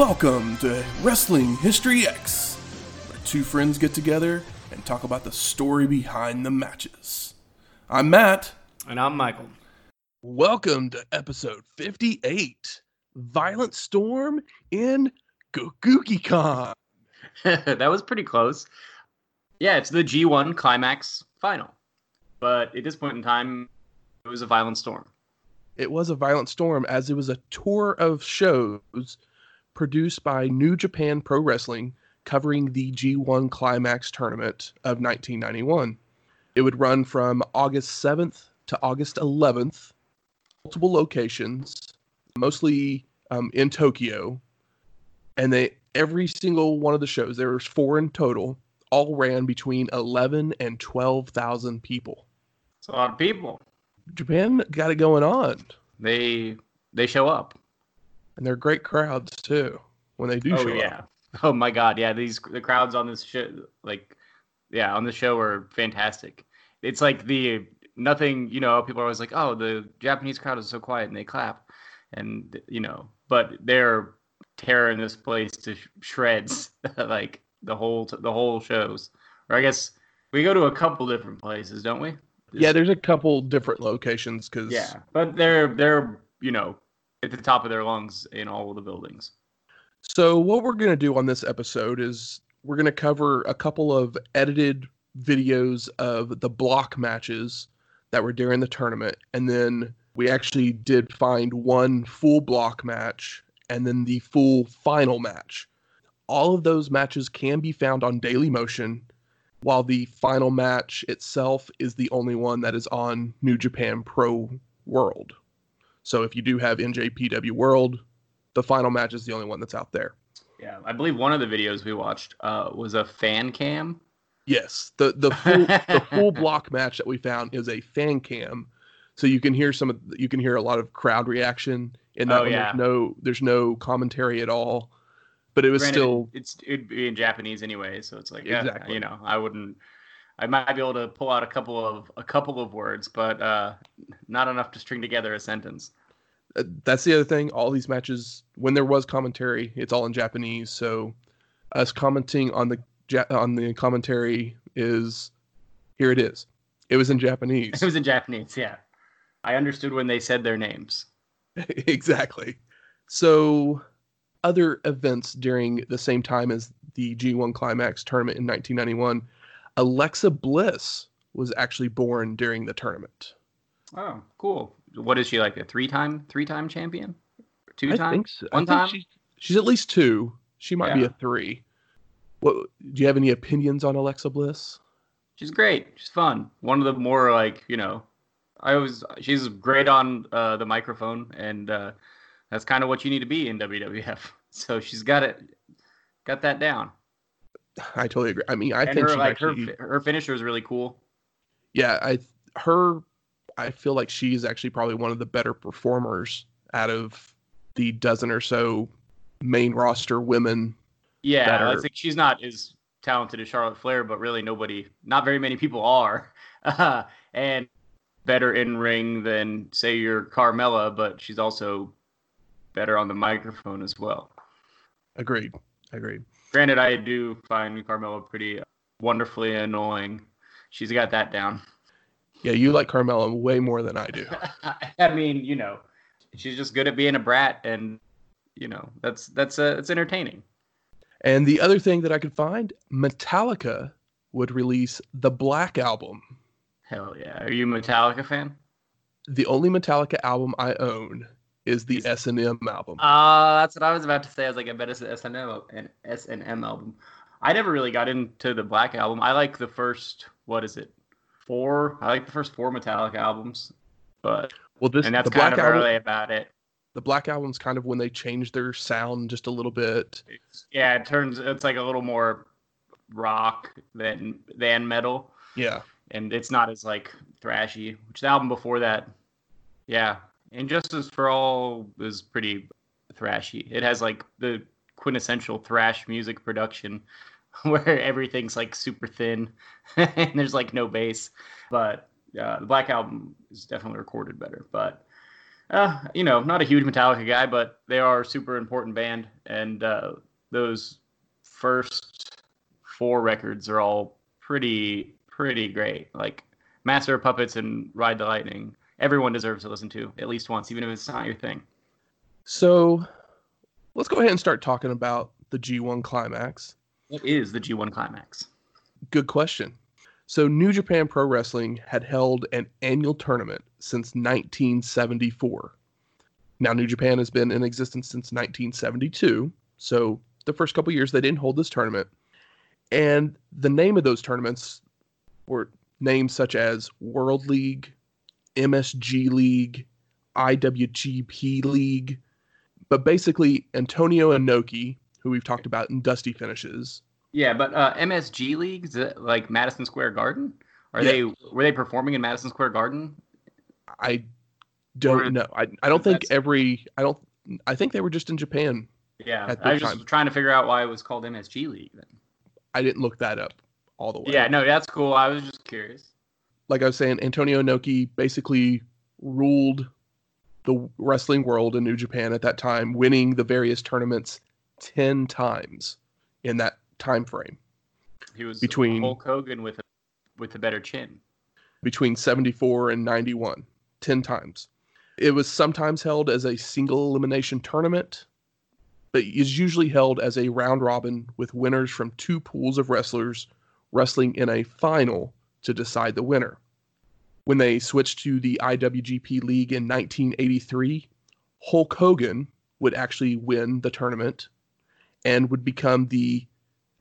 Welcome to Wrestling History X, where two friends get together and talk about the story behind the matches. I'm Matt. And I'm Michael. Welcome to episode 58 Violent Storm in GoGukiCon. that was pretty close. Yeah, it's the G1 Climax final. But at this point in time, it was a violent storm. It was a violent storm as it was a tour of shows produced by New Japan Pro Wrestling covering the G1 Climax tournament of 1991. It would run from August 7th to August 11th, multiple locations, mostly um, in Tokyo, and they every single one of the shows there was four in total all ran between 11 and 12,000 people. It's a lot of people. Japan got it going on. They they show up and they're great crowds too when they do oh, show yeah. up. Oh my god, yeah, these the crowds on this show like yeah, on the show are fantastic. It's like the nothing, you know, people are always like, "Oh, the Japanese crowd is so quiet and they clap." And you know, but they're tearing this place to shreds like the whole the whole shows. Or I guess we go to a couple different places, don't we? Yeah, there's a couple different locations cuz Yeah, but they're they're, you know, at the top of their lungs in all of the buildings. So, what we're going to do on this episode is we're going to cover a couple of edited videos of the block matches that were during the tournament. And then we actually did find one full block match and then the full final match. All of those matches can be found on Daily Motion, while the final match itself is the only one that is on New Japan Pro World. So, if you do have NJPW World, the final match is the only one that's out there. Yeah, I believe one of the videos we watched uh, was a fan cam. Yes, the the full the full block match that we found is a fan cam, so you can hear some of you can hear a lot of crowd reaction in that Oh, one. yeah. There's no there's no commentary at all, but it was Granted, still it's it'd be in Japanese anyway, so it's like yeah, Exactly. you know, I wouldn't. I might be able to pull out a couple of a couple of words, but uh, not enough to string together a sentence. Uh, that's the other thing. All these matches, when there was commentary, it's all in Japanese. So us commenting on the ja- on the commentary is here. It is. It was in Japanese. It was in Japanese, yeah. I understood when they said their names. exactly. So, other events during the same time as the G1 Climax tournament in 1991, Alexa Bliss was actually born during the tournament. Oh, cool. What is she like? A three-time three-time champion? Two I time? think so. One time? She's, she's at least two. She might be a three. What do you have any opinions on Alexa Bliss? She's great. She's fun. One of the more like you know, I was she's great on uh, the microphone, and uh, that's kind of what you need to be in WWF. So she's got it, got that down. I totally agree. I mean, I and think her like actually, her her finisher is really cool. yeah, I her I feel like she's actually probably one of the better performers out of the dozen or so main roster women. Yeah, That I think she's not as talented as Charlotte Flair, but really nobody, not very many people are, uh, and better in ring than say your Carmella, but she's also better on the microphone as well. Agreed. Agreed. Granted, I do find Carmella pretty wonderfully annoying. She's got that down. Yeah, you like Carmella way more than I do. I mean, you know, she's just good at being a brat, and you know, that's that's uh, it's entertaining. And the other thing that I could find, Metallica would release the Black album. Hell yeah! Are you a Metallica fan? The only Metallica album I own is the S and M album. Uh, that's what I was about to say. I was like, I bet it's an SNM an S and M album. I never really got into the Black album. I like the first what is it? Four. I like the first four Metallica albums, but well, this and that's the kind Black of album. really about it. The Black Album's kind of when they changed their sound just a little bit. Yeah, it turns it's like a little more rock than than metal. Yeah. And it's not as like thrashy. Which the album before that, yeah, And Justice for All is pretty thrashy. It has like the quintessential thrash music production where everything's like super thin and there's like no bass. But uh, the Black Album is definitely recorded better. But uh, you know, not a huge Metallica guy, but they are a super important band, and uh, those first four records are all pretty pretty great. Like Master of Puppets and Ride the Lightning, everyone deserves to listen to at least once, even if it's not your thing. So let's go ahead and start talking about the G1 climax. What is the G1 climax? Good question. So, New Japan Pro Wrestling had held an annual tournament since 1974. Now, New Japan has been in existence since 1972. So, the first couple years they didn't hold this tournament. And the name of those tournaments were names such as World League, MSG League, IWGP League. But basically, Antonio Inoki, who we've talked about in Dusty Finishes, Yeah, but uh, MSG leagues like Madison Square Garden, are Yeah. they were they performing in Madison Square Garden? I don't Or- know. I, I don't think every I don't I think they were just in Japan. Yeah, I was just trying to figure out why it was called MSG League. Then. I didn't look that up all the way. Yeah, no, that's cool. I was just curious. Like I was saying, Antonio Inoki basically ruled the wrestling world in New Japan at that time, winning the various tournaments ten times in that time frame. He was Between- Hulk Hogan with a with a better chin. between 74 and 91 10 times. It was sometimes held as a single elimination tournament but is usually held as a round robin with winners from two pools of wrestlers wrestling in a final to decide the winner. When they switched to the IWGP League in 1983 Hulk Hogan would actually win the tournament and would become the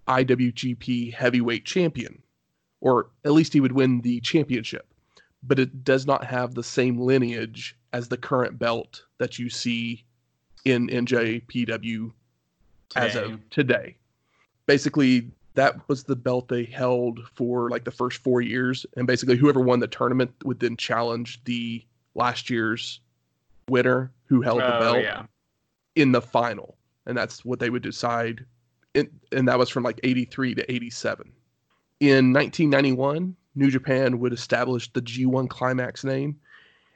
IWGP heavyweight champion or at least he would win the championship. But it does not have the same lineage as the current belt that you see in NJPW as of today. Basically, that was the belt they held for like the first four years, and basically whoever won the tournament would then challenge the last year's winner who held the Oh, belt yeah. in the final, and that's what they would decide. And, and that was from like 83 to 87. In 1991, New Japan would establish the G1 Climax name,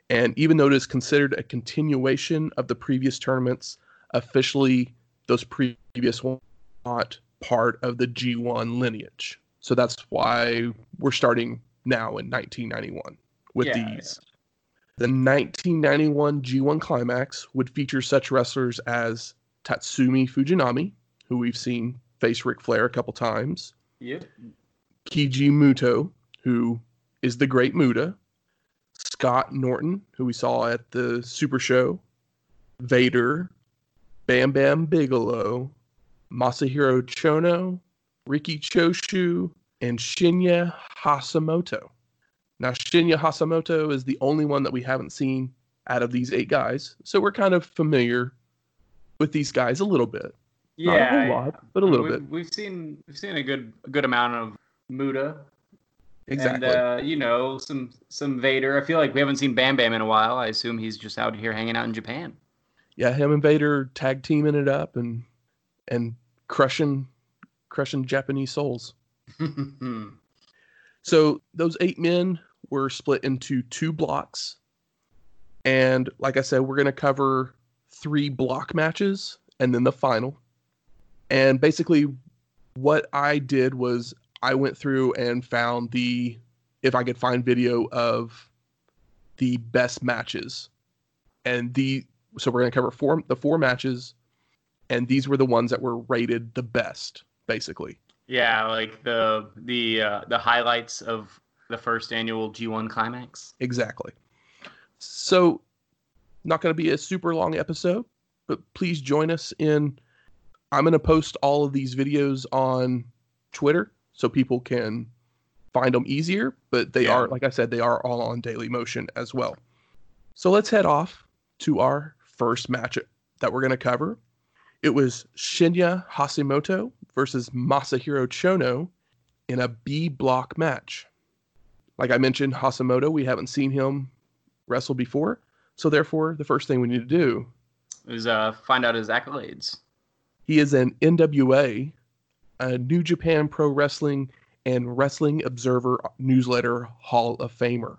and even though it is considered a continuation of the previous tournaments, officially those previous ones are not part of the G1 lineage. So that's why we're starting now in 1991 with Yeah, these. The 1991 G1 Climax would feature such wrestlers as Tatsumi Fujinami, who we've seen face Ric Flair a couple times, Yep. Kiji Muto, who is the Great Muta, Scott Norton, who we saw at the Super Show, Vader, Bam Bam Bigelow, Masahiro Chono, Riki Choshu, and Shinya Hashimoto. Now, Shinya Hashimoto is the only one that we haven't seen out of these eight guys, so we're kind of familiar with these guys a little bit. Not Yeah, a whole lot, but a little we've, bit. We've seen we've seen a good a good amount of Muta Exactly. and uh, you know some some Vader. I feel like we haven't seen Bam Bam in a while. I assume he's just out here hanging out in Japan. yeah, him and Vader tag teaming it up and and crushing crushing Japanese souls. So those eight men were split into two blocks. And like I said, we're going to cover three block matches and then the final. And basically, what I did was I went through and found the, if I could find video of the best matches. And the, so we're going to cover four, the four matches. And these were the ones that were rated the best, basically. yeah, like the the uh, the highlights of the first annual G1 climax. Exactly. So, not going to be a super long episode, but please join us in. I'm going to post all of these videos on Twitter so people can find them easier, but they Yeah. are, like I said, they are all on Daily Motion as well. So, let's head off to our first match that we're going to cover. It was Shinya Hashimoto versus Masahiro Chono in a B block match. Like I mentioned, Hashimoto, we haven't seen him wrestle before. So therefore, the first thing we need to do is uh, find out his accolades. He is an NWA, a New Japan Pro Wrestling and Wrestling Observer newsletter Hall of Famer.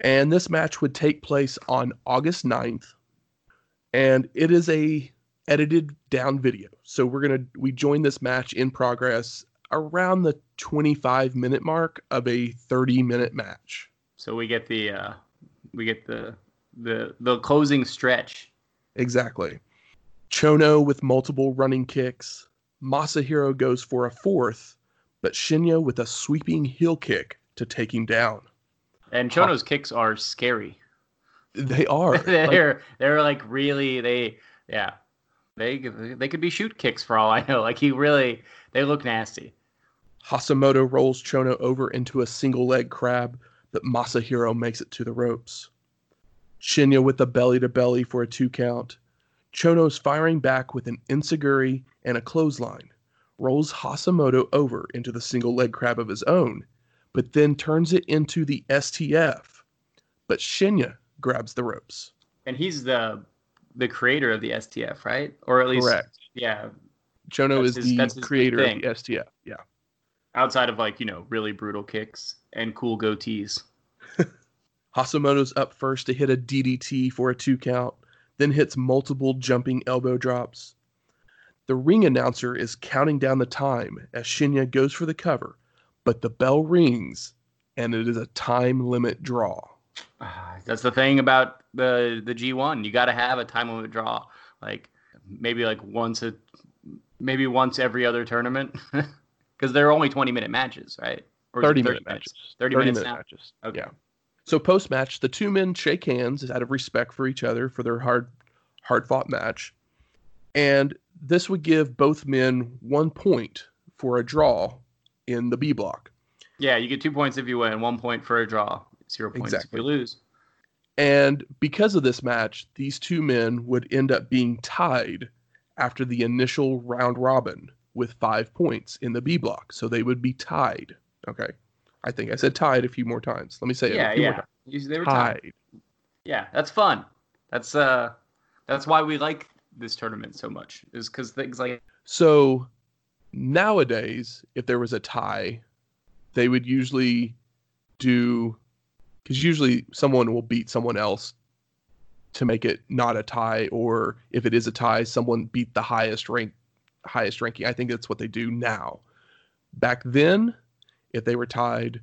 And this match would take place on August 9th. And it is a edited down video. So we're going to we join this match in progress around the 25 minute mark of a 30 minute match. So we get the uh we get the the the closing stretch. Exactly. Chono with multiple running kicks. Masahiro goes for a fourth, but Shinya with a sweeping heel kick to take him down. And Chono's kicks are scary. They are. they're like, they're like really they yeah. They they could be shoot kicks for all I know. Like he really they look nasty. Hashimoto rolls Chono over into a single leg crab, but Masahiro makes it to the ropes. Shinya with a belly to belly for a two count. Chono's firing back with an enzuigiri and a clothesline, rolls Hashimoto over into the single leg crab of his own, but then turns it into the STF. But Shinya grabs the ropes. And he's the the creator of the STF, right? Or at least Correct. yeah. Chono is his, the creator of the STF. Yeah. Outside of like, you know, really brutal kicks and cool goatees. Hashimoto's up first to hit a DDT for a two count then hits multiple jumping elbow drops. The ring announcer is counting down the time as Shinya goes for the cover, but the bell rings and it is a time limit draw. Ah, that's the thing about the the G1. You got to have a time limit draw. Like maybe like once a maybe once every other tournament because they're only 20 minute matches, right? Or 30, 30 minute matches. 30, 30 minute matches. Okay. Yeah. So post match, the two men shake hands out of respect for each other for their hard hard fought match. And this would give both men one point for a draw in the B block. Yeah, you get two points if you win, one point for a draw, zero points exactly. if you lose. And because of this match, these two men would end up being tied after the initial round robin with five points in the B block. So they would be tied. Okay. I think I said tied a few more times. Let me say yeah, it. Yeah, yeah. They were tied. tied. Yeah, that's fun. That's uh, that's why we like this tournament so much. Is because things like so nowadays, if there was a tie, they would usually do because usually someone will beat someone else to make it not a tie, or if it is a tie, someone beat the highest rank, highest ranking. I think that's what they do now. Back then, if they were tied.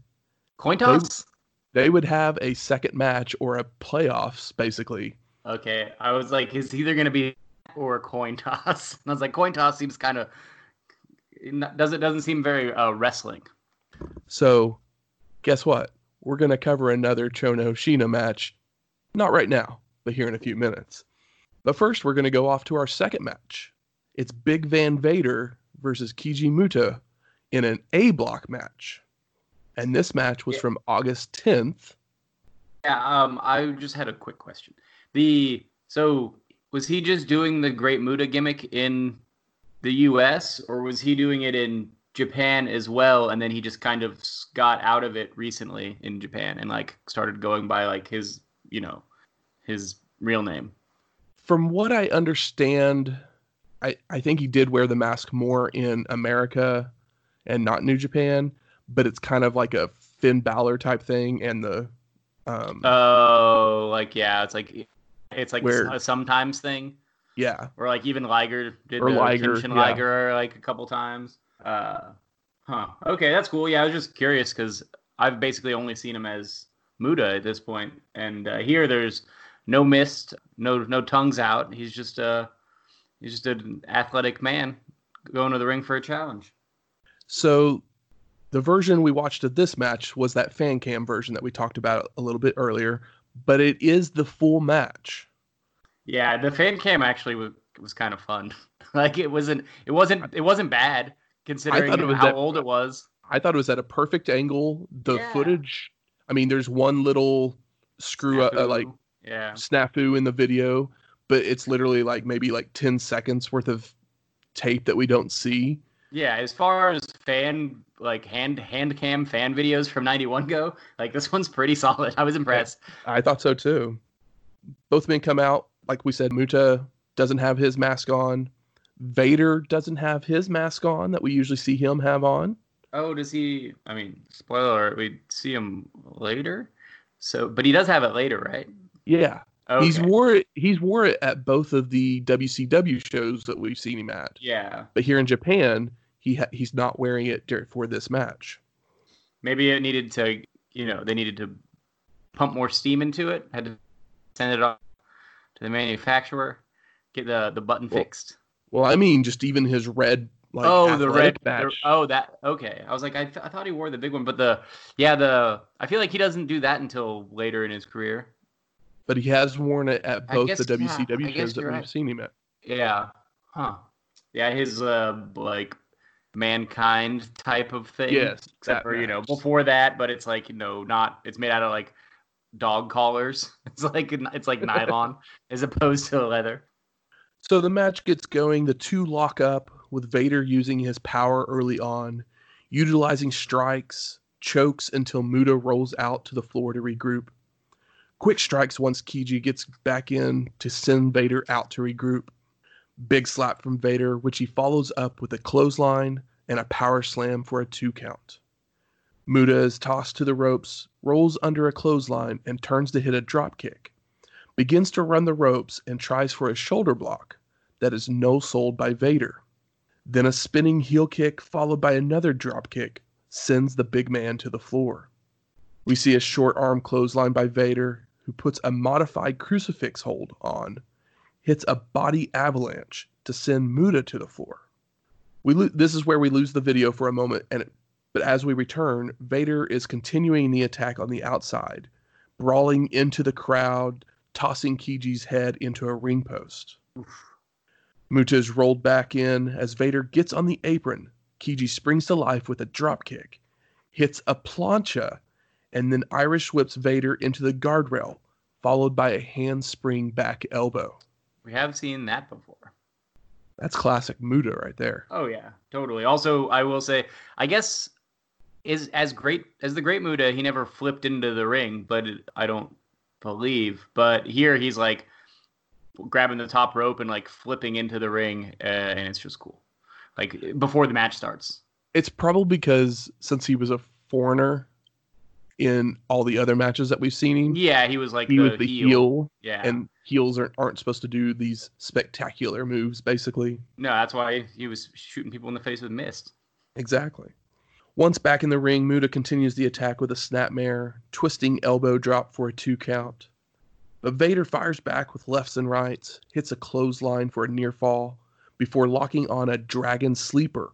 Coin toss? They, they would have a second match or a playoffs, basically. Okay. I was like, it's either going to be or coin toss. And I was like, coin toss seems kind of does it doesn't seem very uh, wrestling. So, guess what? We're going to cover another Chono Shinya match. Not right now, but here in a few minutes. But first, we're going to go off to our second match. It's Big Van Vader versus Keiji Muta in an A block match. And this match was yeah. from August 10th. Yeah, um, I just had a quick question. The so was he just doing the Great Muta gimmick in the US or was he doing it in Japan as well and then he just kind of got out of it recently in Japan and like started going by like his, you know, his real name? From what I understand, I, I think he did wear the mask more in America and not New Japan, but it's kind of like a Finn Balor type thing, and the um, oh, like yeah, it's like it's like where, a sometimes thing. Yeah, or like even Liger did or the Liger, yeah. Liger like a couple times. Uh, huh. Okay, that's cool. Yeah, I was just curious because I've basically only seen him as Muta at this point, and uh, here there's no mist, no no tongues out. He's just a he's just an athletic man going to the ring for a challenge. So the version we watched of this match was that fan cam version that we talked about a little bit earlier, but it is the full match. Yeah, the fan cam actually was was kind of fun. like it wasn't it wasn't it wasn't bad considering it how at, old it was. I thought it was at a perfect angle. The yeah. footage, I mean, there's one little screw up, uh, like yeah, snafu in the video, but it's literally like maybe like 10 seconds worth of tape that we don't see. Yeah, as far as fan like hand hand cam fan videos from 91 go, like this one's pretty solid. I was impressed. I thought so too. Both men come out, like we said, Muta doesn't have his mask on. Vader doesn't have his mask on that we usually see him have on. Oh, does he? I mean, spoiler alert, we see him later. So, but he does have it later, right? Yeah. Okay. He's wore it he's wore it at both of the WCW shows that we've seen him at. Yeah. But here in Japan, he ha- he's not wearing it for this match. Maybe it needed to, you know, they needed to pump more steam into it. Had to send it off to the manufacturer, get the the button Well, fixed. Well, I mean just even his red like oh, the red the- oh, that okay. I was like, I, th- I thought he wore the big one, but the yeah, the I feel like he doesn't do that until later in his career. but he has worn it at both guess- the yeah, WCW guess shows that we've seen him at. Yeah, huh? Yeah, his uh like mankind type of thing. Yes, except for you know before that, but it's like you know not. It's made out of like dog collars. It's like it's like nylon as opposed to leather. So the match gets going. The two lock up with Vader using his power early on, utilizing strikes, chokes until Muta rolls out to the floor to regroup. Quick strikes once Kiji gets back in to send Vader out to regroup. Big slap from Vader, which he follows up with a clothesline and a power slam for a two count. Muta is tossed to the ropes, rolls under a clothesline, and turns to hit a drop kick begins to run the ropes and tries for a shoulder block that is no sold by Vader. Then a spinning heel kick followed by another drop kick sends the big man to the floor. We see a short arm clothesline by Vader who puts a modified crucifix hold on, hits a body avalanche to send Muta to the floor. We lo- this is where we lose the video for a moment and but as we return, Vader is continuing the attack on the outside, brawling into the crowd, tossing Kiji's head into a ring post. Muta is rolled back in as Vader gets on the apron. Kiji springs to life with a drop kick, hits a plancha, and then Irish whips Vader into the guardrail, followed by a handspring back elbow. We have seen that before. That's classic Muta right there. Oh yeah, totally. Also, I will say, I guess is as great as the Great Muta, he never flipped into the ring, but I don't believe. But here he's like grabbing the top rope and like flipping into the ring, uh, and it's just cool. Like before the match starts. It's probably because since he was a foreigner in all the other matches that we've seen him, Yeah, he was like he the, was the heel. heel, Yeah, and heels aren't, aren't supposed to do these spectacular moves, basically. no, that's why he was shooting people in the face with mist. Exactly. Once back in the ring, Muta continues the attack with a snapmare, twisting elbow drop for a two count. But Vader fires back with lefts and rights, hits a clothesline for a near fall before locking on a dragon sleeper.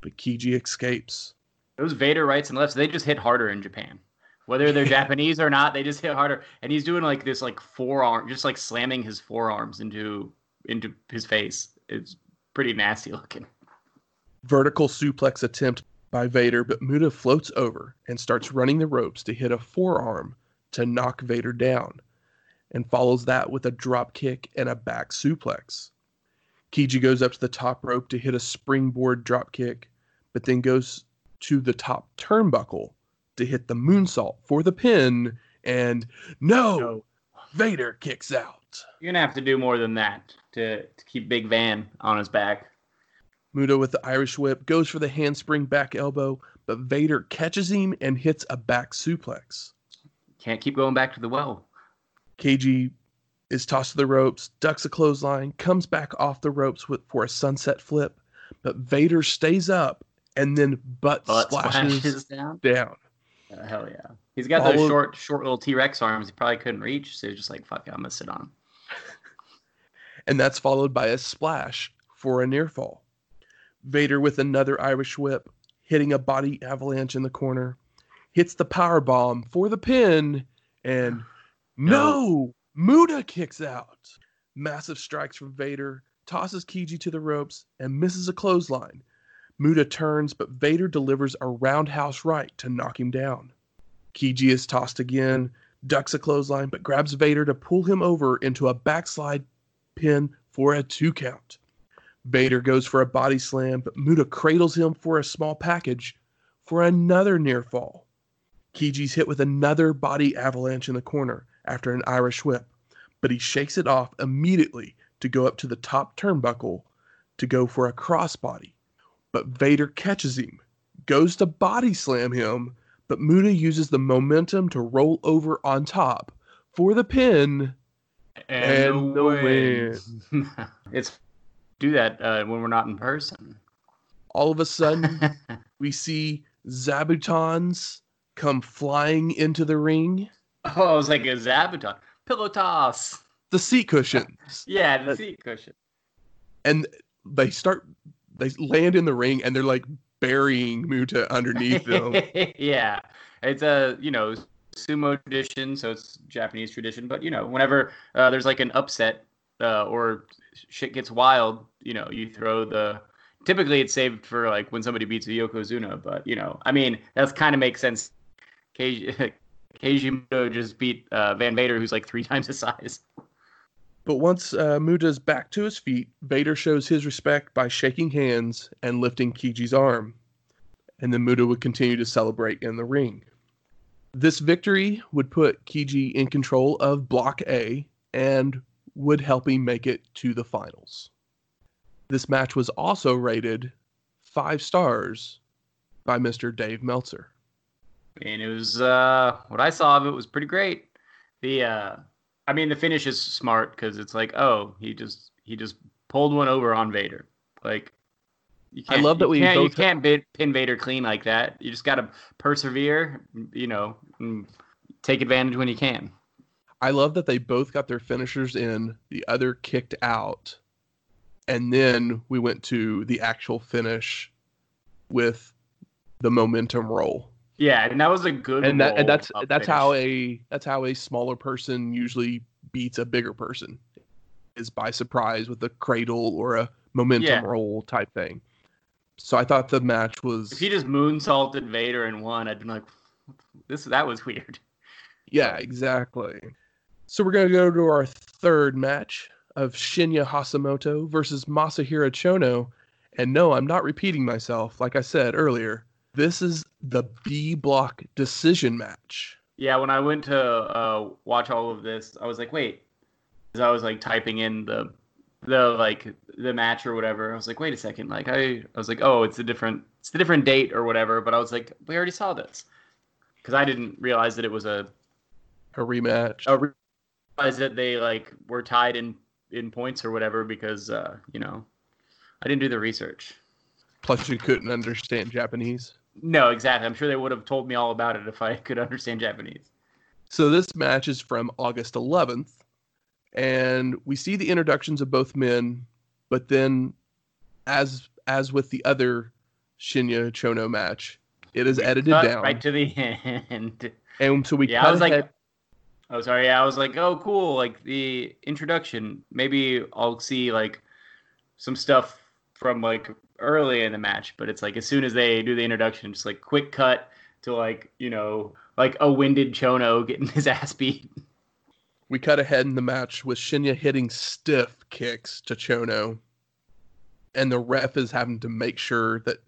But Kiji escapes. Those Vader rights and lefts, they just hit harder in Japan. Whether they're Japanese or not, they just hit harder. And he's doing like this like forearm, just like slamming his forearms into into his face. It's pretty nasty looking. Vertical suplex attempt by Vader, but Muta floats over and starts running the ropes to hit a forearm to knock Vader down, and follows that with a drop kick and a back suplex. Kiji goes up to the top rope to hit a springboard drop kick, but then goes to the top turnbuckle to hit the moonsault for the pin, and no, So Vader kicks out. you're gonna have to do more than that to, to keep Big Van on his back. Muta with the Irish whip goes for the handspring back elbow, but Vader catches him and hits a back suplex. Can't keep going back to the well. KG is tossed to the ropes, ducks a clothesline, comes back off the ropes with, for a sunset flip, but Vader stays up and then butt, Butt splashes, splashes down. down. Uh, hell yeah. He's got those short, short little T Rex arms. He probably couldn't reach, so he's just like, "Fuck it, I'm gonna sit on." 'em." And that's followed by a splash for a near fall. Vader with another Irish whip, hitting a body avalanche in the corner, hits the power bomb for the pin, and no, Muta kicks out. Massive strikes from Vader, tosses Kiji to the ropes, and misses a clothesline. Muta turns, but Vader delivers a roundhouse right to knock him down. Kiji is tossed again, ducks a clothesline, but grabs Vader to pull him over into a backslide pin for a two count. Vader goes for a body slam, but Muta cradles him for a small package for another near fall. Kiji's hit with another body avalanche in the corner after an Irish whip, but he shakes it off immediately to go up to the top turnbuckle to go for a crossbody. But Vader catches him, goes to body slam him, but Muta uses the momentum to roll over on top for the pin and, and the win. win. it's do that uh, when we're not in person. All of a sudden, we see Zabutons come flying into the ring. Oh, I was like a Zabuton. Pillow toss. The seat cushions. yeah, the seat cushion. And they start, they land in the ring and they're like burying Muta underneath them. yeah. It's a, you know, sumo tradition, so it's Japanese tradition. But, you know, whenever uh, there's like an upset uh, or shit gets wild, you know, you throw the typically it's saved for like when somebody beats a Yokozuna, but you know, I mean, that's kind of makes sense. Keiji, Keiji just beat uh, Van Vader, who's like three times his size. But once uh, Muta's back to his feet, Vader shows his respect by shaking hands and lifting Kiji's arm. And then Muta would continue to celebrate in the ring. This victory would put Kiji in control of Block A and would help him make it to the finals. This match was also rated five stars by Mr. Dave Meltzer. And it was uh, what I saw of it was pretty great. The uh, I mean, the finish is smart because it's like, oh, he just he just pulled one over on Vader. Like, I love that we can't, both you can't pin Vader clean like that. You just got to persevere, you know, take advantage when you can. I love that they both got their finishers in. The other kicked out, and then we went to the actual finish with the momentum roll. Yeah, and that was a good. And that and that's that's finish. how a that's how a smaller person usually beats a bigger person, is by surprise with a cradle or a momentum yeah. roll type thing. So I thought the match was. If he just moonsaulted Vader and won, I'd been like, this that was weird. Yeah, exactly. So we're gonna go to our third match of Shinya Hashimoto versus Masahiro Chono. And no, I'm not repeating myself. Like I said earlier, this is the B block decision match. Yeah, when I went to uh, watch all of this, I was like, wait, as I was like typing in the the like the match or whatever. I was like, wait a second, like I, I was like, oh, it's a different, it's a different date or whatever. But I was like, we already saw this because I didn't realize that it was a a rematch. I re- realize that they like were tied in in points or whatever because uh, you know I didn't do the research. Plus, you couldn't understand Japanese. No, exactly. I'm sure they would have told me all about it if I could understand Japanese. So this match is from August 11th, and we see the introductions of both men, but then, as as with the other Shinya Chono match, it is edited down right to the end. And so we yeah, I was ahead. like, Oh, sorry. Yeah, I was like, oh, cool. Like the introduction. Maybe I'll see like some stuff from like early in the match, but it's like as soon as they do the introduction, just like quick cut to like you know like a winded Chono getting his ass beat. We cut ahead in the match with Shinya hitting stiff kicks to Chono, and the ref is having to make sure that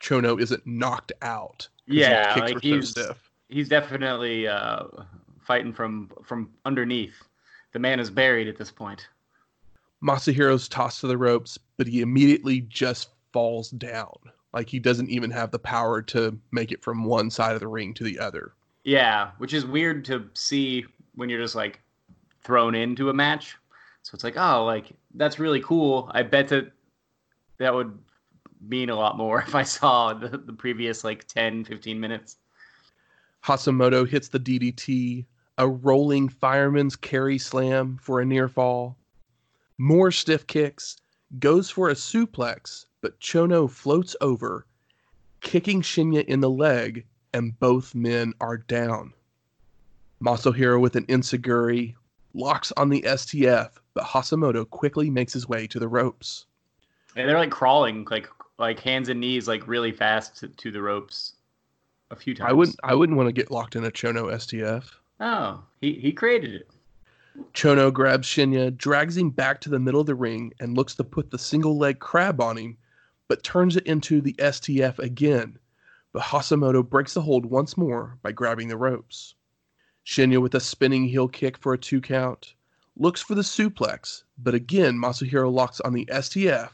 Chono isn't knocked out. Yeah, like he's so he's definitely uh, fighting from from underneath. The man is buried at this point. Masahiro's tossed to the ropes, but he immediately just falls down. Like he doesn't even have the power to make it from one side of the ring to the other. Yeah, which is weird to see when you're just like thrown into a match. So it's like, oh, like that's really cool. I bet that that would mean a lot more if I saw the, the previous like 10, 15 minutes. Hashimoto hits the DDT, a rolling fireman's carry slam for a near fall, more stiff kicks, goes for a suplex, but Chono floats over, kicking Shinya in the leg, and both men are down. Masahiro with an enzuigiri locks on the STF, but Hashimoto quickly makes his way to the ropes. And they're like crawling, like like hands and knees, like really fast to, to the ropes. A few times. I wouldn't. I wouldn't want to get locked in a Chono STF. Oh, he, he created it. Chono grabs Shinya, drags him back to the middle of the ring, and looks to put the single leg crab on him, but turns it into the STF again. But Hashimoto breaks the hold once more by grabbing the ropes. Shinya with a spinning heel kick for a two count, looks for the suplex, but again Masahiro locks on the STF,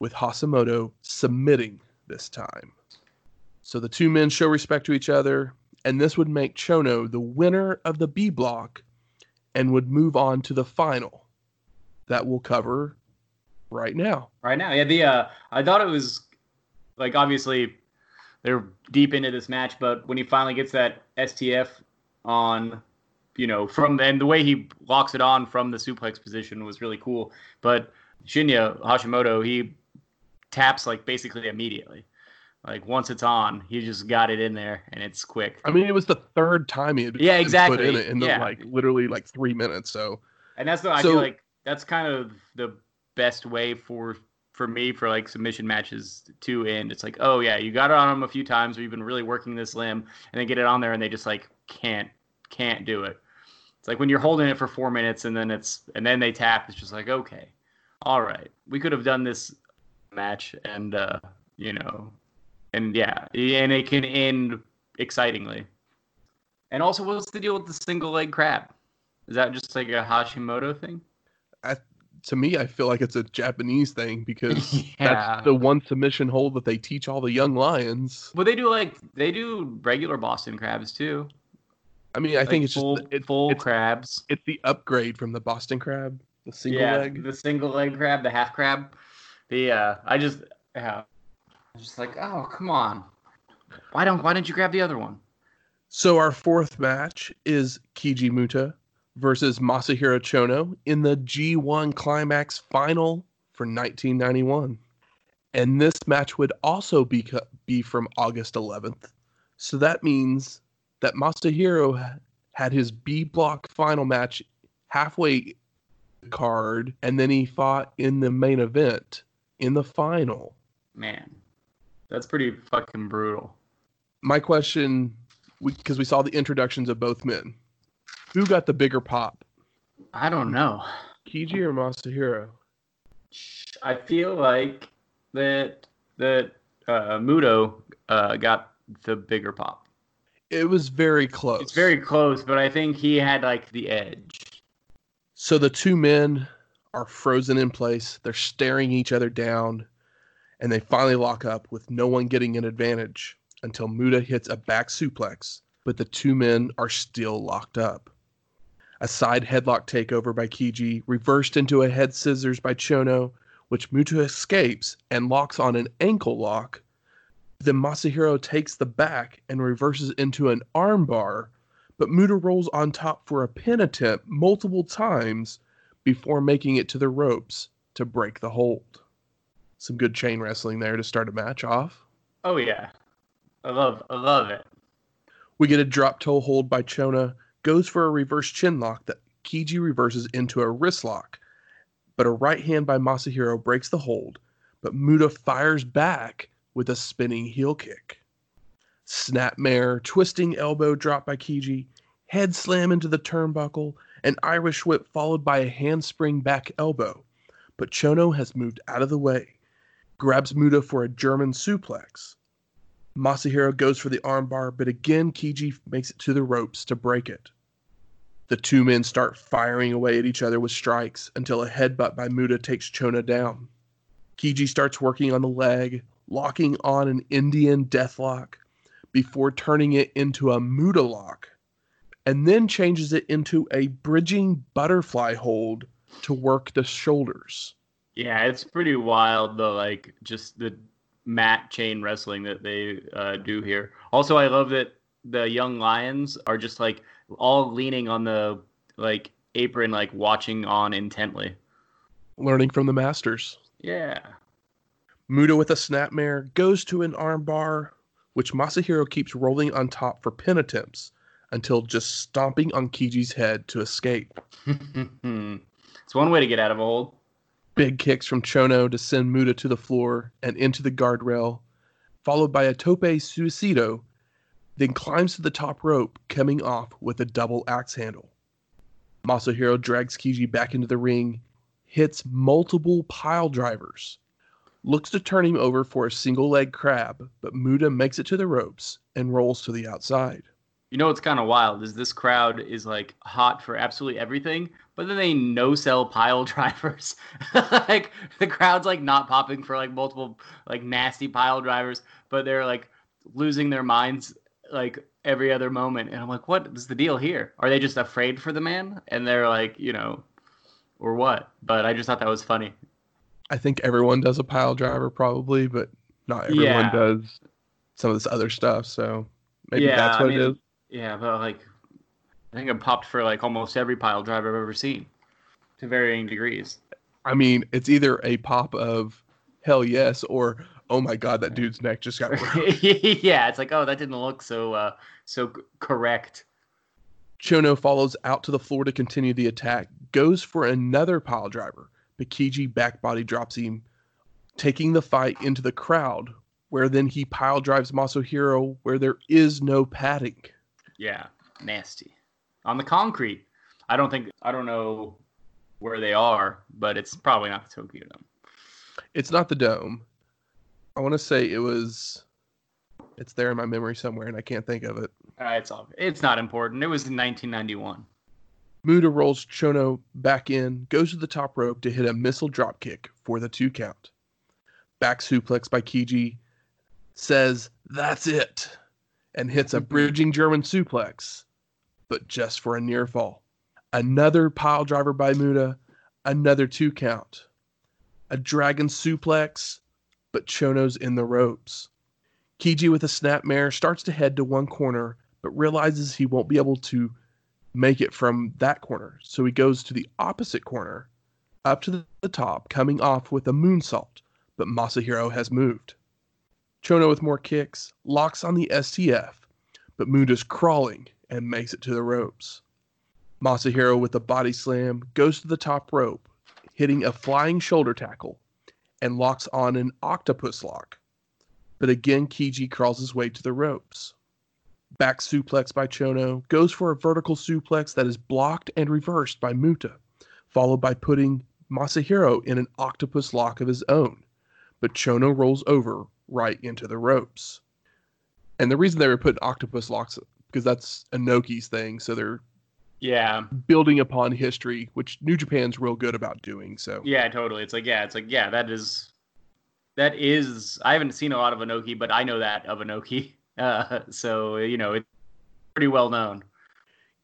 with Hashimoto submitting this time. So the two men show respect to each other, and this would make Chono the winner of the B block and would move on to the final that we'll cover right now. Right now, yeah. The uh, I thought it was like obviously they're deep into this match, but when he finally gets that STF on, you know, from and the way he locks it on from the suplex position was really cool. But Shinya Hashimoto, he taps like basically immediately. Like once it's on, he just got it in there and it's quick. I mean, it was the third time he had yeah, exactly. put in it in the, yeah. like literally like three minutes. So And that's the I feel like that's kind of the best way for for me for like submission matches to end. It's like, oh yeah, you got it on them a few times, or you've been really working this limb, and they get it on there, and they just like can't can't do it. It's like when you're holding it for four minutes, and then it's and then they tap. It's just like, okay, all right, we could have done this match, and uh, you know, and yeah, and it can end excitingly. And also, what's the deal with the single leg crab? Is that just like a Hashimoto thing? To me, I feel like it's a Japanese thing because yeah. that's the one submission hold that they teach all the young lions. But they do like they do regular Boston crabs too. I mean, I Like think it's full, just it's, full it's, crabs. it's the upgrade from the Boston crab, the single yeah, leg. the single leg crab, the half crab. The uh, I just yeah, I was just like, oh come on, why don't why didn't you grab the other one? So our fourth match is Kiji Muta versus Masahiro Chono in the G1 Climax Final for 1991. And this match would also be be from August 11th. So that means that Masahiro had his B block final match halfway card and then he fought in the main event in the final. Man, that's pretty fucking brutal. My question because we saw the introductions of both men. Who got the bigger pop? I don't know. Kiji or Masahiro? I feel like that that uh, Muto uh, got the bigger pop. It was very close. It's very close, but I think he had like the edge. So the two men are frozen in place. They're staring each other down, and they finally lock up with no one getting an advantage until Muta hits a back suplex, but the two men are still locked up. A side headlock takeover by Kiji, reversed into a head scissors by Chono, which Muta escapes and locks on an ankle lock. Then Masahiro takes the back and reverses into an armbar, but Muta rolls on top for a pin attempt multiple times before making it to the ropes to break the hold. Some good chain wrestling there to start a match off. Oh yeah, I love I love it. We get a drop toe hold by Chono, goes for a reverse chin lock that Kiji reverses into a wrist lock, but a right hand by Masahiro breaks the hold, but Muta fires back with a spinning heel kick. Snapmare, twisting elbow drop by Kiji, head slam into the turnbuckle, an Irish whip followed by a handspring back elbow. But Chono has moved out of the way, grabs Muta for a German suplex. Masahiro goes for the armbar, but again Kiji makes it to the ropes to break it. The two men start firing away at each other with strikes until a headbutt by Muta takes Chono down. Kiji starts working on the leg, locking on an Indian deathlock before turning it into a Muta lock, and then changes it into a bridging butterfly hold to work the shoulders. Yeah, it's pretty wild though. Like just the mat chain wrestling that they uh, do here. Also, I love that the young lions are just like all leaning on the like apron, like watching on intently. Learning from the masters. Yeah. Muta with a snapmare goes to an armbar, which Masahiro keeps rolling on top for pin attempts until just stomping on Kiji's head to escape. it's one way to get out of a hold. Big kicks from Chono to send Muta to the floor and into the guardrail, followed by a tope suicido, then climbs to the top rope, coming off with a double axe handle. Masahiro drags Kiji back into the ring, hits multiple pile drivers, looks to turn him over for a single leg crab, but Muta makes it to the ropes and rolls to the outside. You know what's kind of wild is this crowd is like hot for absolutely everything, but then they no sell pile drivers. like the crowd's like not popping for like multiple like nasty pile drivers, but they're like losing their minds like every other moment. And I'm like, what is the deal here? Are they just afraid for the man? And they're like, you know, or what? But I just thought that was funny. I think everyone does a pile driver probably, but not everyone Yeah. does some of this other stuff. So maybe Yeah, that's I what mean- it is. Yeah, but like, I think it popped for like almost every pile driver I've ever seen, to varying degrees. I mean, it's either a pop of hell yes or oh my god, that dude's neck just got yeah, it's like, oh, that didn't look so uh so correct. Chono follows out to the floor to continue the attack, goes for another pile driver, but Keiji back body drops him, taking the fight into the crowd, where then he pile drives Masahiro where there is no padding. Yeah, nasty. On the concrete. I don't think I don't know where they are, but it's probably not the Tokyo Dome. It's not the dome. I want to say it was. It's there in my memory somewhere, and I can't think of it. Uh, it's all it's not important. It was in 1991. Muta rolls Chono back in, goes to the top rope to hit a missile drop kick for the two count. Back suplex by Keiji says, That's it, and hits a mm-hmm. bridging German suplex, but just for a near fall. Another pile driver by Muta, another two count. A dragon suplex, but Chono's in the ropes. Keiji with a snapmare starts to head to one corner, but realizes he won't be able to make it from that corner. So he goes to the opposite corner, up to the, the top, coming off with a moonsault, but Masahiro has moved. Chono with more kicks, locks on the STF, but Muta's crawling and makes it to the ropes. Masahiro with a body slam goes to the top rope, hitting a flying shoulder tackle, and locks on an octopus lock. But again, Keiji crawls his way to the ropes. Back suplex by Chono goes for a vertical suplex that is blocked and reversed by Muta, followed by putting Masahiro in an octopus lock of his own. But Chono rolls over right into the ropes. And the reason they were putting octopus locks because that's Inoki's thing, so they're Yeah, building upon history, which New Japan's real good about doing. So yeah, totally. It's like yeah, it's like yeah, that is that is. I haven't seen a lot of Inoki, but I know that of Inoki. Uh, so you know it's pretty well known.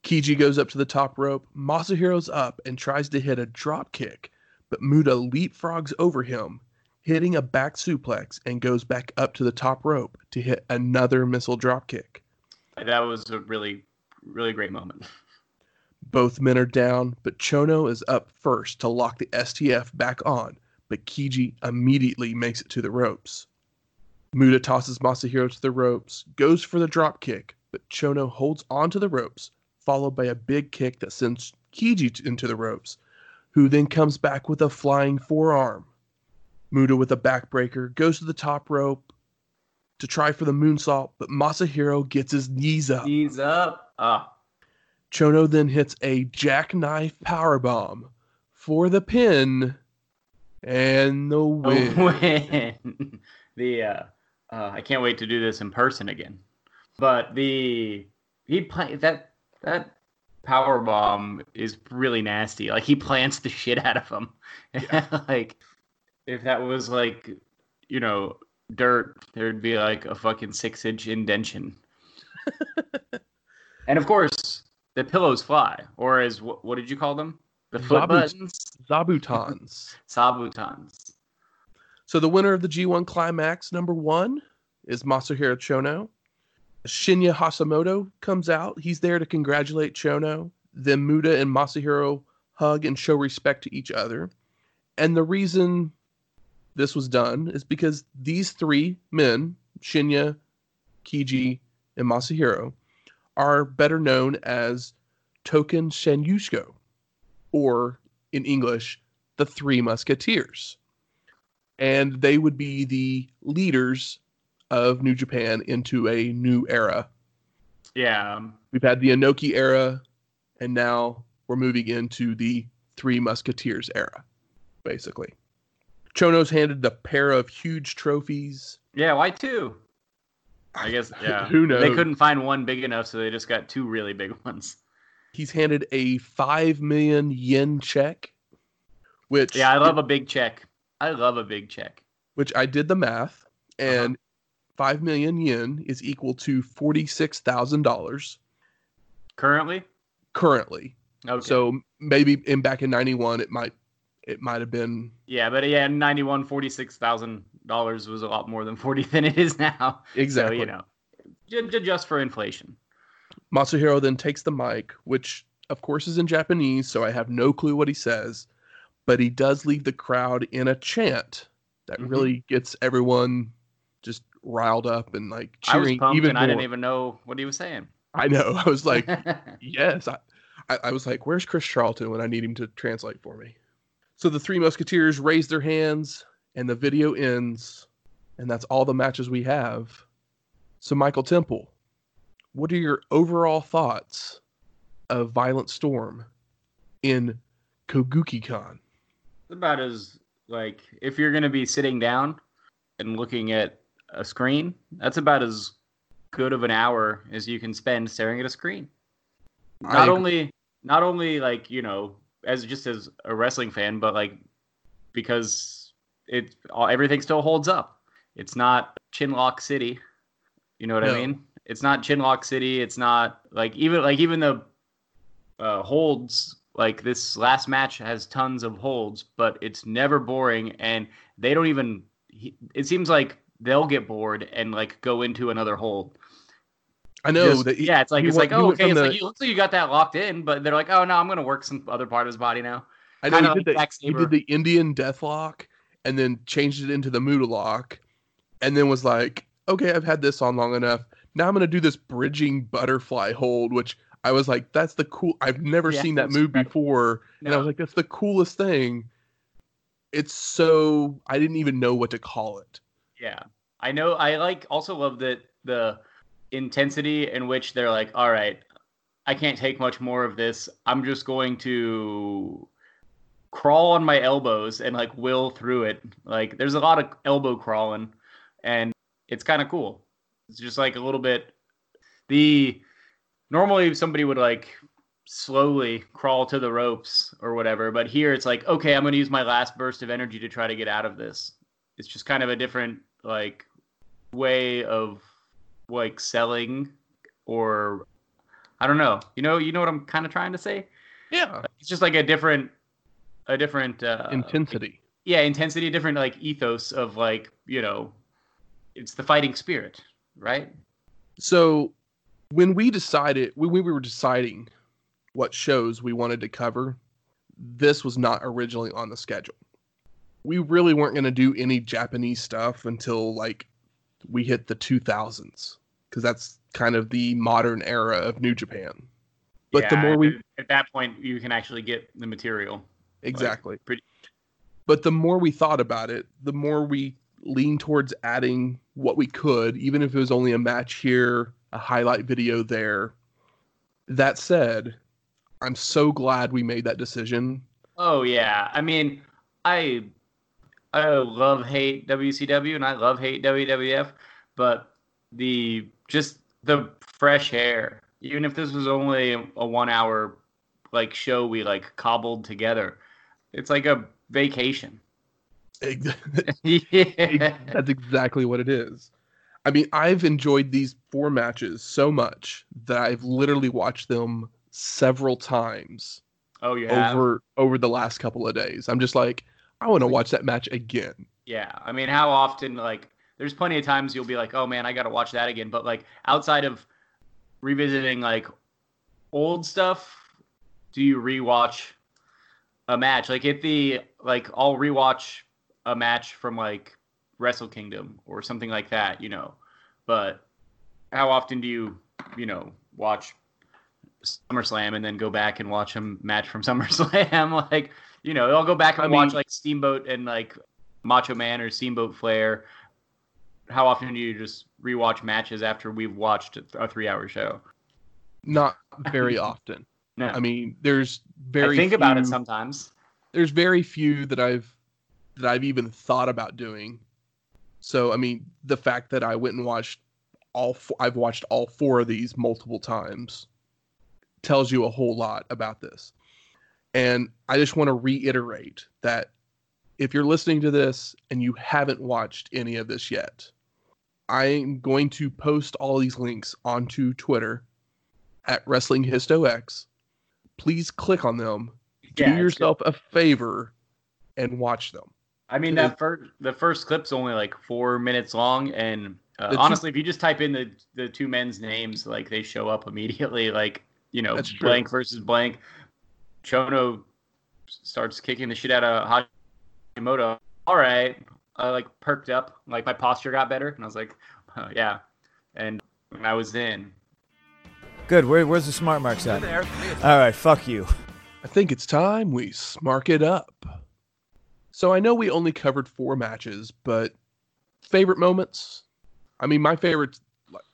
Keiji goes up to the top rope. Masahiro's up and tries to hit a drop kick, but Muta leapfrogs over him, hitting a back suplex and goes back up to the top rope to hit another missile drop kick. That was a really really great moment. Both men are down, but Chono is up first to lock the STF back on, but Keiji immediately makes it to the ropes. Muta tosses Masahiro to the ropes, goes for the drop kick, but Chono holds onto the ropes, followed by a big kick that sends Keiji into the ropes, who then comes back with a flying forearm. Muta with a backbreaker goes to the top rope to try for the moonsault, but Masahiro gets his knees up. Knees up. Ah, Chono then hits a jackknife powerbomb for the pin and the win. win. the uh, uh, I can't wait to do this in person again. But the he play that that power bomb is really nasty. Like he plants the shit out of him. like if that was like you know dirt, there'd be like a fucking six inch indention. and of course, the pillows fly, or as what, what did you call them? The foot Zabu- buttons, Zabutons. sabutons. So the winner of the G1 Climax number one is Masahiro Chono. Shinya Hashimoto comes out. He's there to congratulate Chono. Then Muta and Masahiro hug and show respect to each other. And the reason this was done is because these three men, Shinya, Keiji, and Masahiro, are better known as Token Shenyushko, or in English, the Three Musketeers and they would be the leaders of New Japan into a new era. Yeah. We've had the Inoki era, and now we're moving into the Three Musketeers era, basically. Chono's handed the pair of huge trophies. Yeah, why two? I guess yeah. Who knows? They couldn't find one big enough, so they just got two really big ones. He's handed a five million yen check, which Yeah, I love a big check. I love a big check. which I did the math, uh-huh. and five million yen is equal to forty six thousand dollars Currently? currently. Okay. So maybe in back in ninety one, it might it might have been yeah, but yeah, 91 $46,000 was a lot more than 40 than it is now. exactly. So, you know, ju- just for inflation. Masahiro then takes the mic, which of course is in Japanese, so I have no clue what he says, but he does leave the crowd in a chant that Mhm. really gets everyone just riled up and like I cheering pumped even. I didn't even know what he was saying. I know. I was like, yes. I, I, I was like, where's Chris Charlton when I need him to translate for me? So the three Musketeers raise their hands, and the video ends, and that's all the matches we have. So Michael Temple, what are your overall thoughts of Violent Storm in Kokugikan? It's about as like if you're gonna be sitting down and looking at a screen, that's about as good of an hour as you can spend staring at a screen. Not agree. only not only like, you know, as just as a wrestling fan, but like because it all everything still holds up. It's not Chinlock City. You know what No. I mean? It's not Chinlock City. It's not like even like even the uh, holds like this last match has tons of holds, but it's never boring, and they don't even. It seems like they'll get bored and like go into another hold. I know Just- that. he- yeah, it's like he it's went- like oh okay, it's the- like you looks like you got that locked in, but they're like oh no, I'm gonna work some other part of his body now. I know he like did, the, he did the Indian Deathlock and then changed it into the Muta lock, and then was like, okay, I've had this on long enough. Now I'm gonna do this bridging butterfly hold, which I was like, that's the cool. I've never Yeah, seen that move incredible. before, and I was like, that's the coolest thing. It's so I didn't even know what to call it. Yeah. I know I like also love that the intensity in which they're like, all right, I can't take much more of this. I'm just going to crawl on my elbows and like will through it. Like there's a lot of elbow crawling and it's kind of cool. It's just like a little bit the normally somebody would like slowly crawl to the ropes or whatever, but here it's like, okay, I'm going to use my last burst of energy to try to get out of this. It's just kind of a different like way of like selling or I don't know. You know, you know what I'm kind of trying to say? Yeah, It's just like a different a different uh intensity. yeah, intensity, different like ethos of like, you know, it's the fighting spirit, right? So when we decided when we were deciding what shows we wanted to cover, this was not originally on the schedule. We really weren't going to do any Japanese stuff until like we hit the 2000s because that's kind of the modern era of New Japan. But the more we at- at that point you can actually get the material. exactly pretty- but the more we thought about it the more we leaned towards adding what we could even if it was only a match here a highlight video there that said i'm so glad we made that decision Oh yeah. I mean, I I love hate WCW and I love hate WWF, but the just the fresh air. Even if this was only a 1 hour like show we like cobbled together. It's like a vacation. yeah. that's exactly what it is i mean i've enjoyed these four matches so much that i've literally watched them several times Oh, have? over over the last couple of days i'm just like i want to watch that match again Yeah, I mean, how often like there's plenty of times you'll be like, "Oh man, I got to watch that again." But like outside of revisiting like old stuff, do you rewatch a match? Like if the like I'll rewatch a match from like Wrestle Kingdom or something like that, you know. But how often do you, you know, watch SummerSlam and then go back and watch a match from SummerSlam? like, you know, I'll go back and I watch mean- like Steamboat and like Macho Man or Steamboat Flair. How often do you just rewatch matches after we've watched a three-hour show? not very often No. I mean, there's very I think about it sometimes. there's very few that I've that I've even thought about doing. So I mean, the fact that I went and watched all four, I've watched all four of these multiple times tells you a whole lot about this. And I just want to reiterate that if you're listening to this and you haven't watched any of this yet, I'm going to post all these links onto Twitter at Wrestling Histo X. Please click on them do Yeah, it's yourself a favor and watch them. I mean, that first the first clip's only like four minutes long, and uh, two- honestly, if you just type in the the two men's names, like they show up immediately. Like you know, blank versus blank. Chono starts kicking the shit out of Hashimoto. All right, I like perked up, like my posture got better, and I was like, uh, yeah. And I was in, Good. Where, where's the smart marks at? All right. Fuck you. I think it's time we smark it up. So I know we only covered four matches, but favorite moments? I mean, my favorite.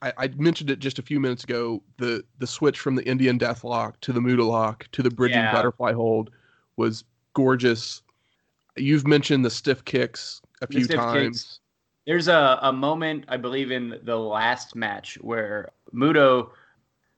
I, I mentioned it just a few minutes ago. The the switch from the Indian Deathlock to the Muta Lock to the bridging Yeah. butterfly hold was gorgeous. You've mentioned the stiff kicks a The few times. kicks. There's a, a moment, I believe, in the last match where Muto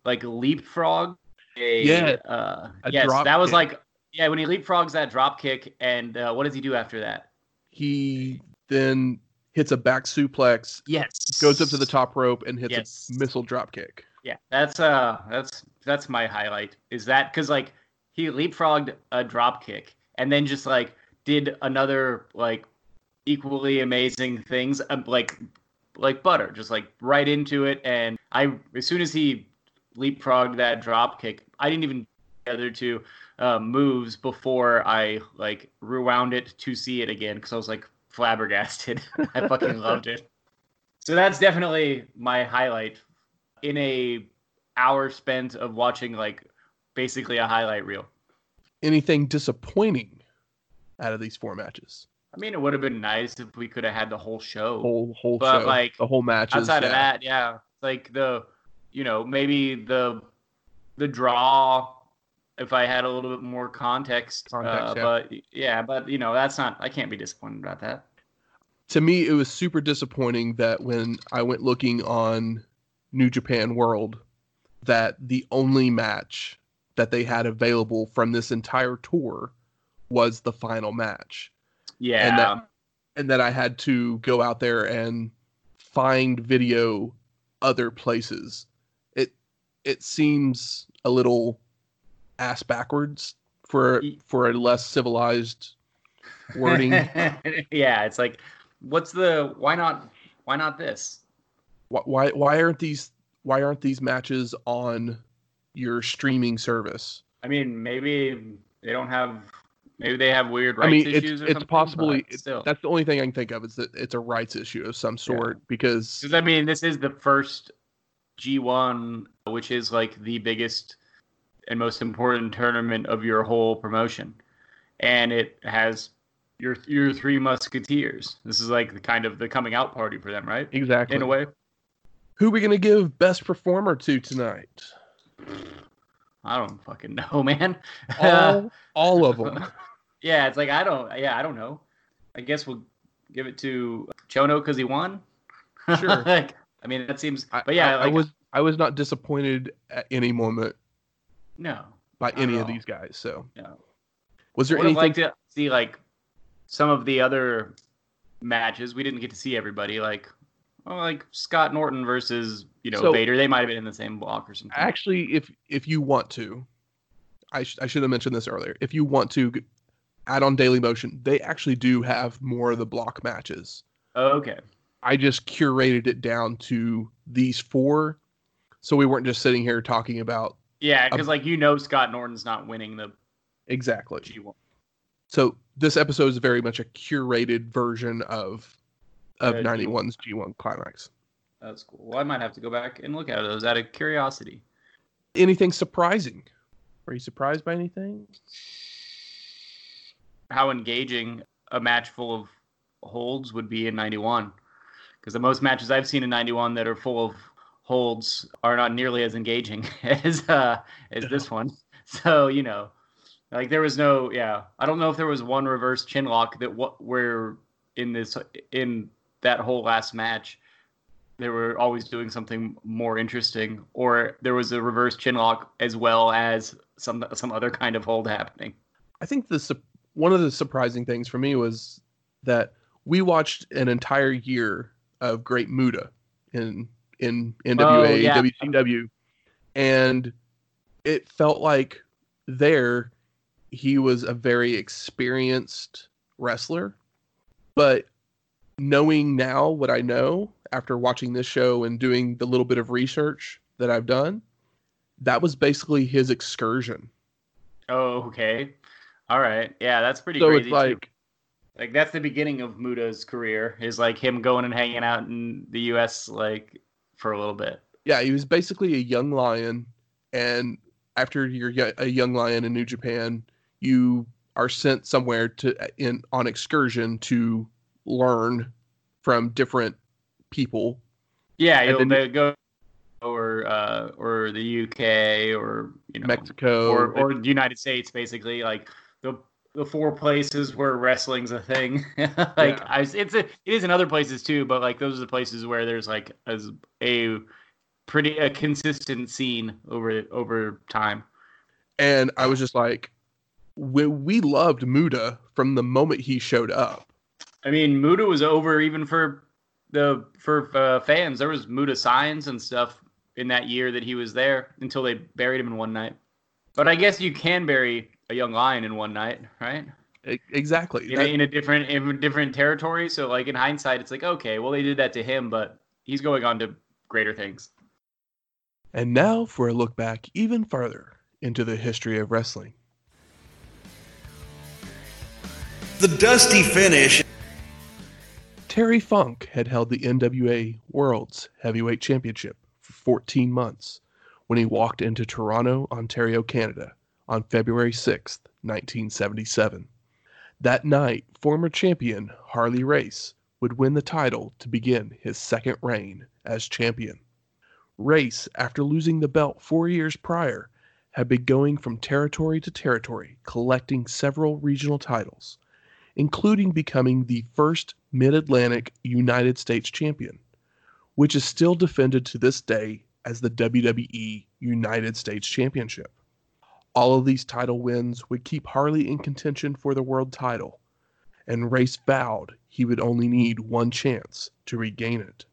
like leapfrog. A, Yeah, Uh, a yes, drop that was kick. like yeah when he leapfrogs that drop kick, and uh, what does he do after that? He then hits a back suplex, Yes, goes up to the top rope, and hits Yes. a missile drop kick. Yeah, that's uh that's that's my highlight. Is that because like he leapfrogged a drop kick and then just like did another like equally amazing things um, like like butter, just like right into it. And I as soon as he leapfrogged that drop kick, I didn't even the other two uh, moves before I like rewound it to see it again because I was like flabbergasted. I fucking loved it. So that's definitely my highlight in a hour spent of watching like basically a highlight reel. Anything disappointing out of these four matches? I mean, it would have been nice if we could have had the whole show. Whole whole But, show, like, the whole matches. Outside yeah. of that, yeah, like the, you know, maybe the, the draw. If I had a little bit more context, Context, uh, yeah. but yeah, but you know, that's not. I can't be disappointed about that. to me, it was super disappointing that when I went looking on New Japan World, that the only match that they had available from this entire tour was the final match, Yeah, And that- and that I had to go out there and find video other places. It it seems a little ass backwards for for a less civilized wording. yeah, it's like, what's the? Why not? Why not this? why why why aren't these why aren't these matches on your streaming service? I mean, maybe they don't have. Maybe they have weird rights I mean, it's it's possibly it's, that's the only thing I can think of is that it's a rights issue of some sort because. I mean, this is the first G1, which is like the biggest and most important tournament of your whole promotion, and it has your your three musketeers. This is like the kind of the coming out party for them, right? exactly In a way, who are we gonna give best performer to tonight? I don't fucking know, man. All all of them. yeah, it's like I don't. Yeah, I don't know. I guess we'll give it to Chono because he won. Sure. like, I mean, that seems. I, But yeah, I, I like, was I was not disappointed at any moment no. by any of these guys. So No. was there anything? liked to see like some of the other matches. We didn't get to see everybody. Like, oh, like Scott Norton versus you know So- Vader. They might have been in the same block or something. actually if if you want to i, sh- I should have mentioned this earlier if you want to add on daily motion they actually do have more of the block matches Oh, okay. i just curated it down to these four so we weren't just sitting here talking about Yeah, because like you know Scott Norton's not winning the exactly G1. so this episode is very much a curated version of of Uh, 91's g1 climax That's cool. Well, I might have to go back and look at those out of curiosity. anything surprising are you surprised by anything How engaging a match full of holds would be in 91. Because the most matches I've seen in 91 that are full of holds are not nearly as engaging as uh, as this one. so you know, like there was no yeah. I don't know if there was one reverse chin lock that what where in this in that whole last match they were always doing something more interesting, or there was a reverse chin lock as well as some some other kind of hold happening. I think the one of the surprising things for me was that we watched an entire year of Great Muta in in NWA, Oh, yeah. WCW, and it felt like there he was a very experienced wrestler, but knowing now what I know after watching this show and doing the little bit of research that I've done, that was basically his excursion. Oh, okay. All right. Yeah, that's pretty so crazy. it's too. like like that's the beginning of Muta's career is like him going and hanging out in the US like for a little bit. yeah, he was basically a young lion, and after you're a young lion in New Japan, you are sent somewhere to in on excursion to learn from different people. Yeah, then- they go or uh or the UK or you know Mexico, or or the United States basically like the the four places where wrestling's a thing. like Yeah. I it's a, it is in other places too, but like those are the places where there's like as a pretty a consistent scene over over time. and I was just like, we, we loved Muta from the moment he showed up. I mean, Muta was over even for the for uh, fans. There was Muta signs and stuff in that year that he was there until they buried him in one night. But I guess you can bury a young lion in one night, right? Exactly. In, That- a, in a different in a different territory. So like in hindsight, it's like okay, well they did that to him, but he's going on to greater things. and now for a look back even farther into the history of wrestling. The dusty finish Terry Funk had held the NWA World's Heavyweight Championship for 14 months when he walked into Toronto, Ontario, Canada on February 6th, 1977. That night, former champion Harley Race would win the title to begin his second reign as champion. Race, after losing the belt four years prior, had been going from territory to territory, collecting several regional titles including becoming the first Mid Atlantic United States champion, which is still defended to this day as the WWE United States Championship. All of these title wins would keep Harley in contention for the world title, and Race vowed he would only need one chance to regain it.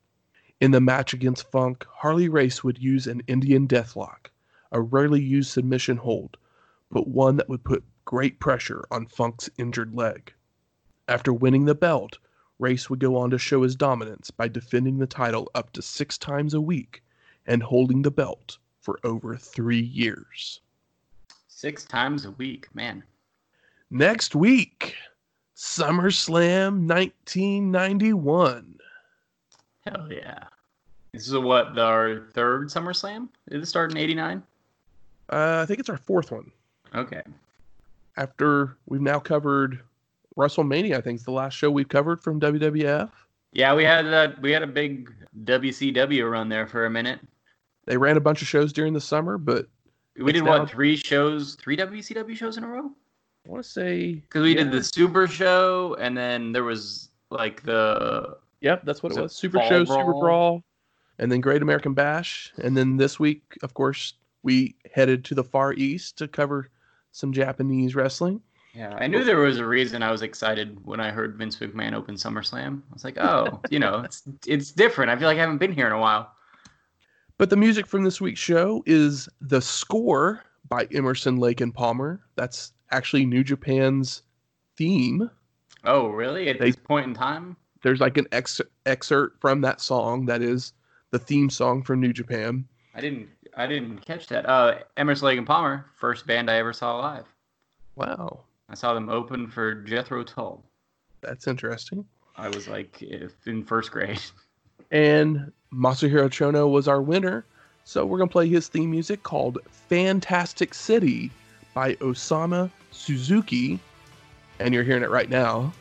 In the match against Funk, Harley Race would use an Indian deathlock, a rarely used submission hold, but one that would put great pressure on Funk's injured leg. After winning the belt, Race would go on to show his dominance by defending the title up to six times a week and holding the belt for over three years. Six times a week, man. Next week, SummerSlam 1991. Hell yeah. This is what our third SummerSlam? Did it start in '89? Uh, I think it's our fourth one. Okay. After we've now covered WrestleMania, I think is the last show we've covered from WWF. Yeah, we had that. We had a big WCW run there for a minute. They ran a bunch of shows during the summer, but We did what? Three shows? Three WCW shows in a row? I want to say Because we yeah. did the Super Show, and then there was like the Yep, that's what it was. Super Show, Super Brawl? Brawl, and then Great American Bash. And then this week, of course, we headed to the Far East to cover some Japanese wrestling. yeah. I knew there was a reason I was excited when I heard Vince McMahon open SummerSlam. I was like, oh, you know, it's it's different. I feel like I haven't been here in a while. But the music from this week's show is The Score by Emerson, Lake, and Palmer. That's actually New Japan's theme. Oh, really? At They- this point in time? There's like an ex- excerpt from that song that is the theme song from New Japan. I didn't I didn't catch that. Uh, Emerson Lake and Palmer, first band I ever saw live. Wow, I saw them open for Jethro Tull. that's interesting. I was like in first grade. and Masahiro Chono was our winner. So we're gonna play his theme music called "Fantastic City" by Osama Suzuki, and you're hearing it right now.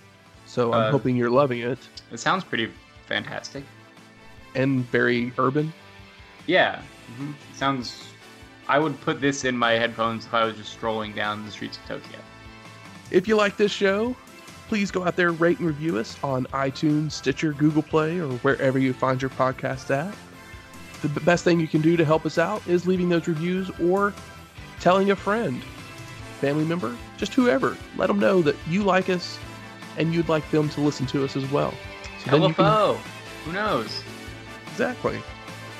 So I'm Uh, hoping you're loving it It sounds pretty fantastic. and very urban. Yeah, mhm. sounds. I would put this in my headphones if I was just strolling down the streets of Tokyo. If you like this show, please go out there, rate and review us on iTunes, Stitcher, Google Play, or wherever you find your podcast at. The best thing you can do to help us out is leaving those reviews or telling a friend, family member, just whoever. Let them know that you like us and you'd like them to listen to us as well. So can- Who knows? Exactly.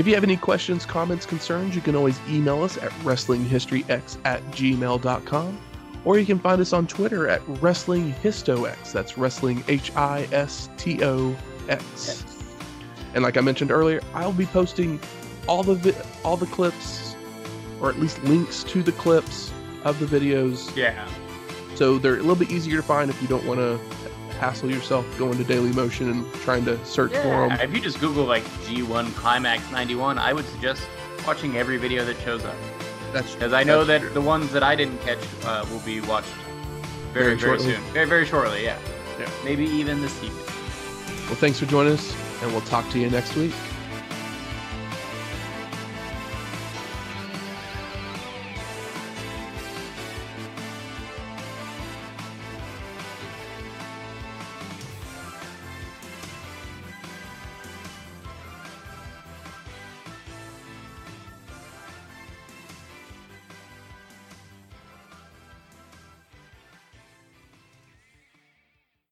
If you have any questions, comments, concerns, you can always email us at wrestlinghistoryx at gmail.com. Or you can find us on Twitter at Wrestling WrestlingHistoX. That's Wrestling H I S T O X. And like I mentioned earlier, I'll be posting all the vi- all the clips, or at least links to the clips of the videos, Yeah. so they're a little bit easier to find if you don't want to hassle yourself going to Daily Motion and trying to search for them. If you just Google like G1 Climax 91, I would suggest watching every video that shows up. That's Because I know that true. the ones that I didn't catch uh, will be watched very, Very very, soon. Very, very shortly, yeah. Yeah. Maybe even this evening. Well, thanks for joining us, and we'll talk to you next week.